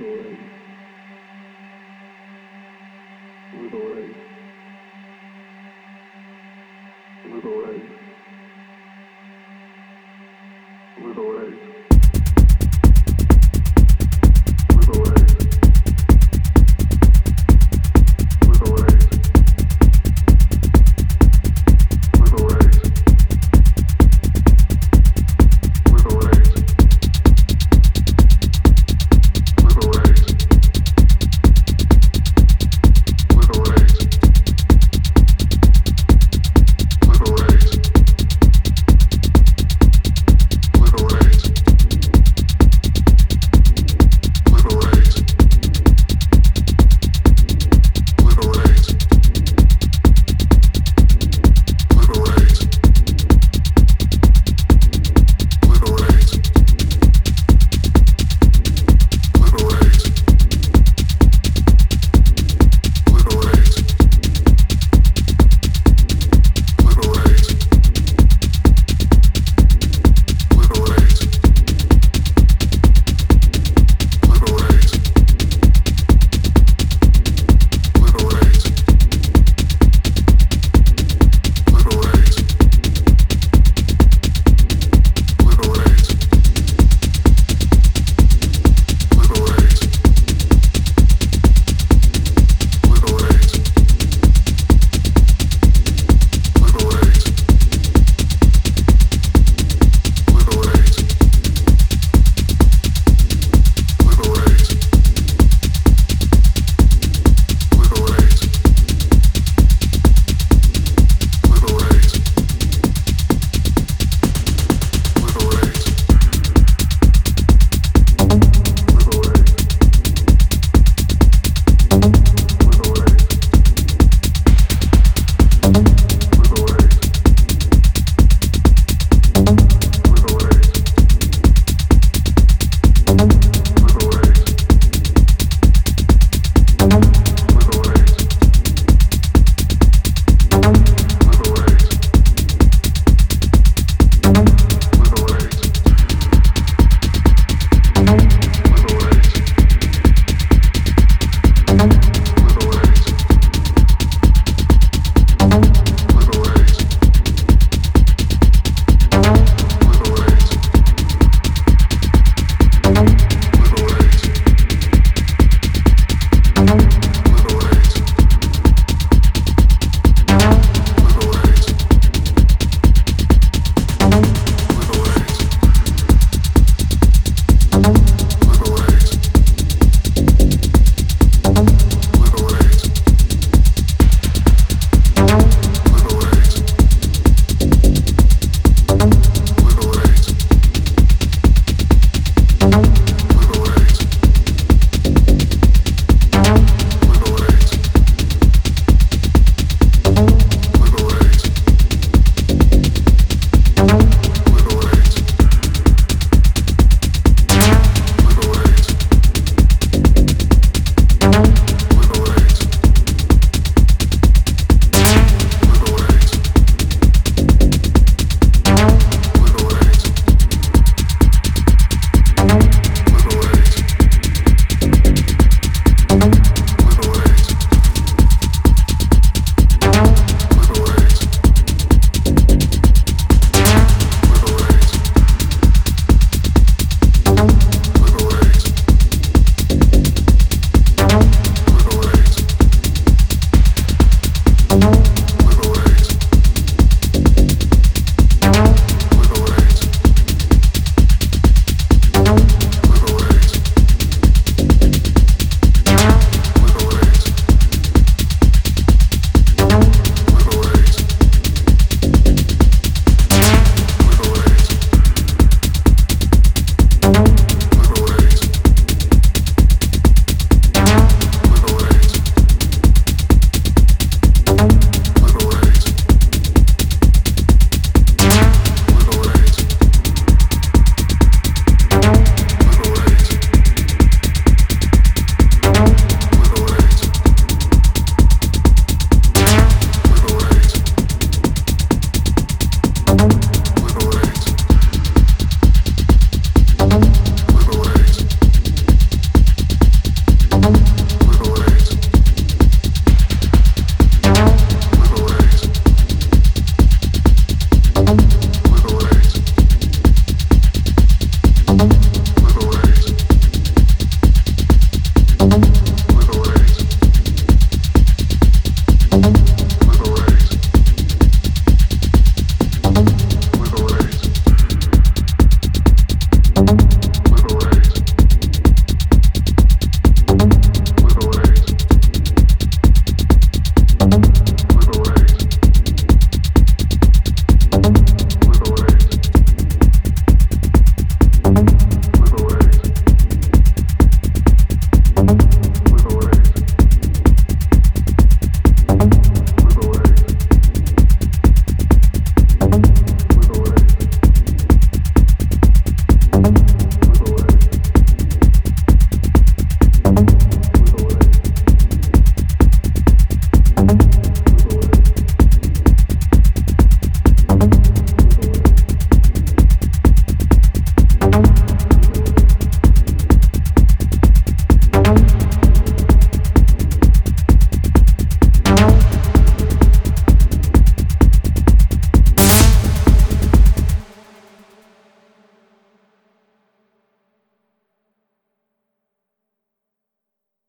glory. Your glory. Your glory. the glory.